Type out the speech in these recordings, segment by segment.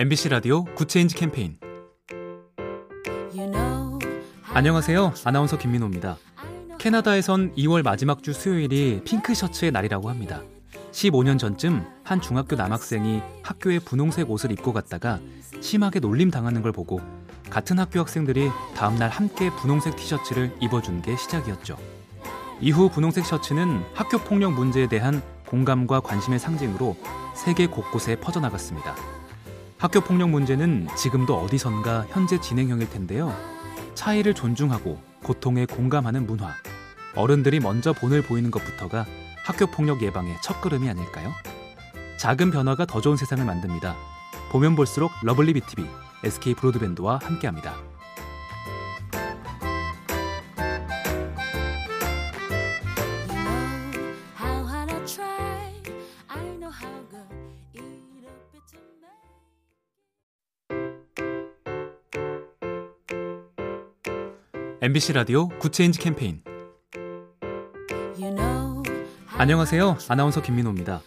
MBC 라디오 Good Change 캠페인 안녕하세요. 아나운서 김민호입니다. 캐나다에선 2월 마지막 주 수요일이 핑크 셔츠의 날이라고 합니다. 15년 전쯤 한 중학교 남학생이 학교에 분홍색 옷을 입고 갔다가 심하게 놀림 당하는 걸 보고 같은 학교 학생들이 다음날 함께 분홍색 티셔츠를 입어준 게 시작이었죠. 이후 분홍색 셔츠는 학교 폭력 문제에 대한 공감과 관심의 상징으로 세계 곳곳에 퍼져나갔습니다. 학교 폭력 문제는 지금도 어디선가 현재 진행형일 텐데요. 차이를 존중하고 고통에 공감하는 문화. 어른들이 먼저 본을 보이는 것부터가 학교 폭력 예방의 첫걸음이 아닐까요? 작은 변화가 더 좋은 세상을 만듭니다. 보면 볼수록 lovely B tv SK 브로드밴드와 함께합니다. MBC 라디오 Good Change 캠페인 안녕하세요. 아나운서 김민호입니다.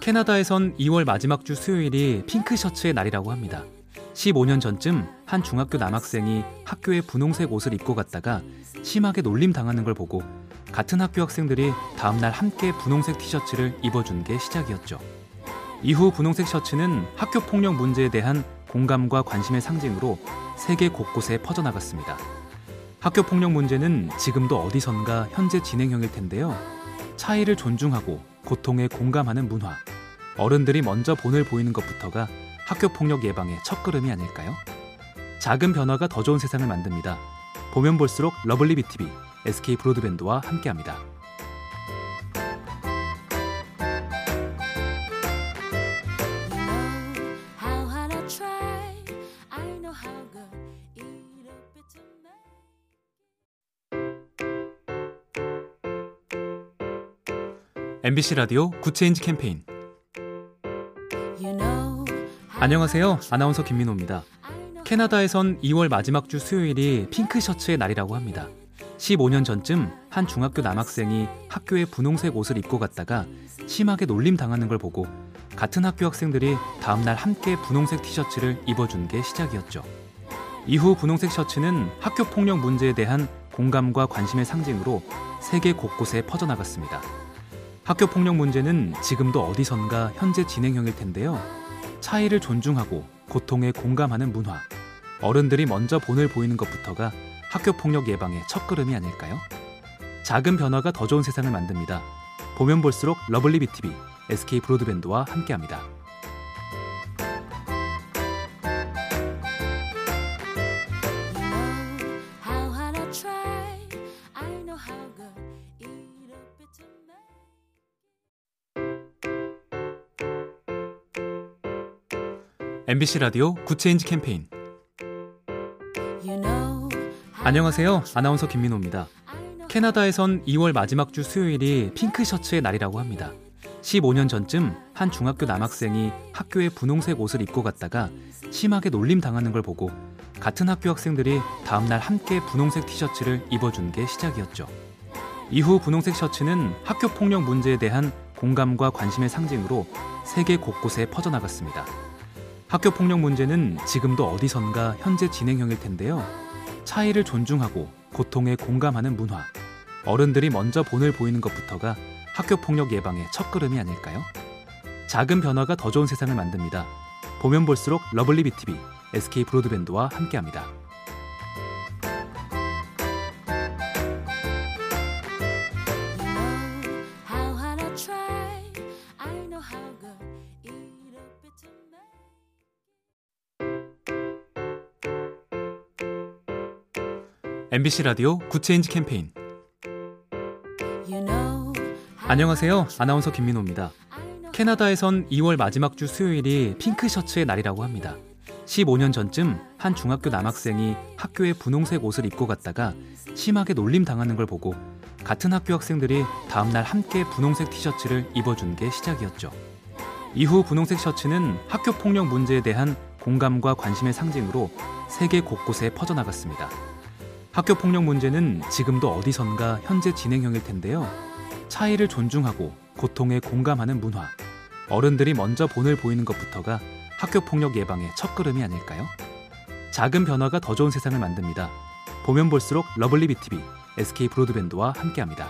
캐나다에선 2월 마지막 주 수요일이 핑크 셔츠의 날이라고 합니다. 15년 전쯤 한 중학교 남학생이 학교에 분홍색 옷을 입고 갔다가 심하게 놀림 당하는 걸 보고 같은 학교 학생들이 다음날 함께 분홍색 티셔츠를 입어준 게 시작이었죠. 이후 분홍색 셔츠는 학교 폭력 문제에 대한 공감과 관심의 상징으로 세계 곳곳에 퍼져나갔습니다. 학교 폭력 문제는 지금도 어디선가 현재 진행형일 텐데요. 차이를 존중하고 고통에 공감하는 문화. 어른들이 먼저 본을 보이는 것부터가 학교 폭력 예방의 첫걸음이 아닐까요? 작은 변화가 더 좋은 세상을 만듭니다. 보면 볼수록 lovely B tv SK 브로드밴드와 함께합니다. MBC 라디오 Good Change 캠페인 안녕하세요. 아나운서 김민호입니다. 캐나다에선 2월 마지막 주 수요일이 핑크 셔츠의 날이라고 합니다. 15년 전쯤 한 중학교 남학생이 학교에 분홍색 옷을 입고 갔다가 심하게 놀림 당하는 걸 보고 같은 학교 학생들이 다음날 함께 분홍색 티셔츠를 입어준 게 시작이었죠. 이후 분홍색 셔츠는 학교 폭력 문제에 대한 공감과 관심의 상징으로 세계 곳곳에 퍼져나갔습니다. 학교 폭력 문제는 지금도 어디선가 현재 진행형일 텐데요. 차이를 존중하고 고통에 공감하는 문화. 어른들이 먼저 본을 보이는 것부터가 학교 폭력 예방의 첫걸음이 아닐까요? 작은 변화가 더 좋은 세상을 만듭니다. 보면 볼수록 lovely B tv SK 브로드밴드와 함께합니다. MBC 라디오 Good Change 캠페인 안녕하세요. 아나운서 김민호입니다. 캐나다에선 2월 마지막 주 수요일이 핑크 셔츠의 날이라고 합니다. 15년 전쯤 한 중학교 남학생이 학교에 분홍색 옷을 입고 갔다가 심하게 놀림 당하는 걸 보고 같은 학교 학생들이 다음날 함께 분홍색 티셔츠를 입어준 게 시작이었죠. 이후 분홍색 셔츠는 학교 폭력 문제에 대한 공감과 관심의 상징으로 세계 곳곳에 퍼져나갔습니다. 학교 폭력 문제는 지금도 어디선가 현재 진행형일 텐데요. 차이를 존중하고 고통에 공감하는 문화. 어른들이 먼저 본을 보이는 것부터가 학교 폭력 예방의 첫걸음이 아닐까요? 작은 변화가 더 좋은 세상을 만듭니다. 보면 볼수록 lovely B tv SK 브로드밴드와 함께합니다. MBC 라디오 Good Change 캠페인 안녕하세요. 아나운서 김민호입니다. 캐나다에선 2월 마지막 주 수요일이 핑크 셔츠의 날이라고 합니다. 15년 전쯤 한 중학교 남학생이 학교에 분홍색 옷을 입고 갔다가 심하게 놀림 당하는 걸 보고 같은 학교 학생들이 다음날 함께 분홍색 티셔츠를 입어준 게 시작이었죠. 이후 분홍색 셔츠는 학교 폭력 문제에 대한 공감과 관심의 상징으로 세계 곳곳에 퍼져나갔습니다. 학교 폭력 문제는 지금도 어디선가 현재 진행형일 텐데요. 차이를 존중하고 고통에 공감하는 문화. 어른들이 먼저 본을 보이는 것부터가 학교 폭력 예방의 첫걸음이 아닐까요? 작은 변화가 더 좋은 세상을 만듭니다. 보면 볼수록 러블리 BTV, SK 브로드밴드와 함께합니다.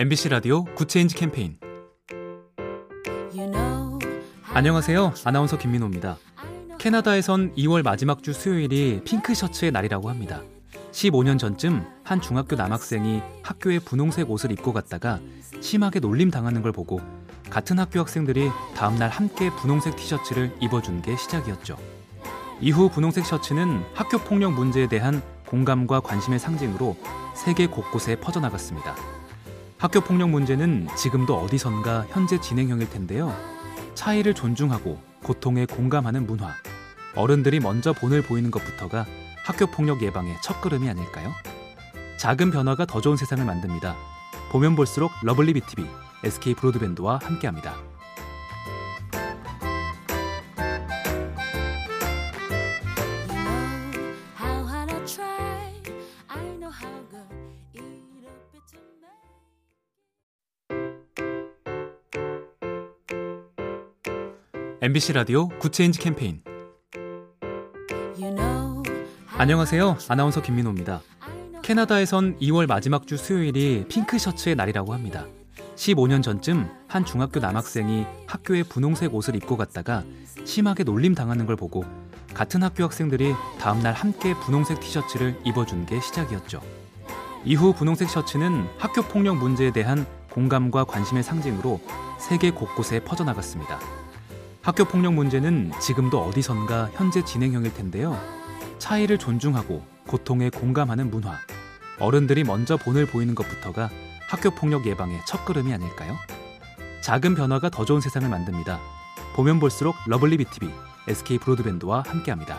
MBC 라디오 Good Change 캠페인 안녕하세요. 아나운서 김민호입니다. 캐나다에선 2월 마지막 주 수요일이 핑크 셔츠의 날이라고 합니다. 15년 전쯤 한 중학교 남학생이 학교에 분홍색 옷을 입고 갔다가 심하게 놀림 당하는 걸 보고 같은 학교 학생들이 다음날 함께 분홍색 티셔츠를 입어준 게 시작이었죠. 이후 분홍색 셔츠는 학교 폭력 문제에 대한 공감과 관심의 상징으로 세계 곳곳에 퍼져나갔습니다. 학교 폭력 문제는 지금도 어디선가 현재 진행형일 텐데요. 차이를 존중하고 고통에 공감하는 문화. 어른들이 먼저 본을 보이는 것부터가 학교 폭력 예방의 첫걸음이 아닐까요? 작은 변화가 더 좋은 세상을 만듭니다. 보면 볼수록 lovely BTV, SK 브로드밴드와 함께합니다. MBC 라디오 Good Change 캠페인 안녕하세요. 아나운서 김민호입니다. 캐나다에선 2월 마지막 주 수요일이 핑크 셔츠의 날이라고 합니다. 15년 전쯤 한 중학교 남학생이 학교에 분홍색 옷을 입고 갔다가 심하게 놀림 당하는 걸 보고 같은 학교 학생들이 다음날 함께 분홍색 티셔츠를 입어준 게 시작이었죠. 이후 분홍색 셔츠는 학교 폭력 문제에 대한 공감과 관심의 상징으로 세계 곳곳에 퍼져나갔습니다. 학교 폭력 문제는 지금도 어디선가 현재 진행형일 텐데요. 차이를 존중하고 고통에 공감하는 문화. 어른들이 먼저 본을 보이는 것부터가 학교 폭력 예방의 첫걸음이 아닐까요? 작은 변화가 더 좋은 세상을 만듭니다. 보면 볼수록 lovely BTV, SK 브로드밴드와 함께합니다.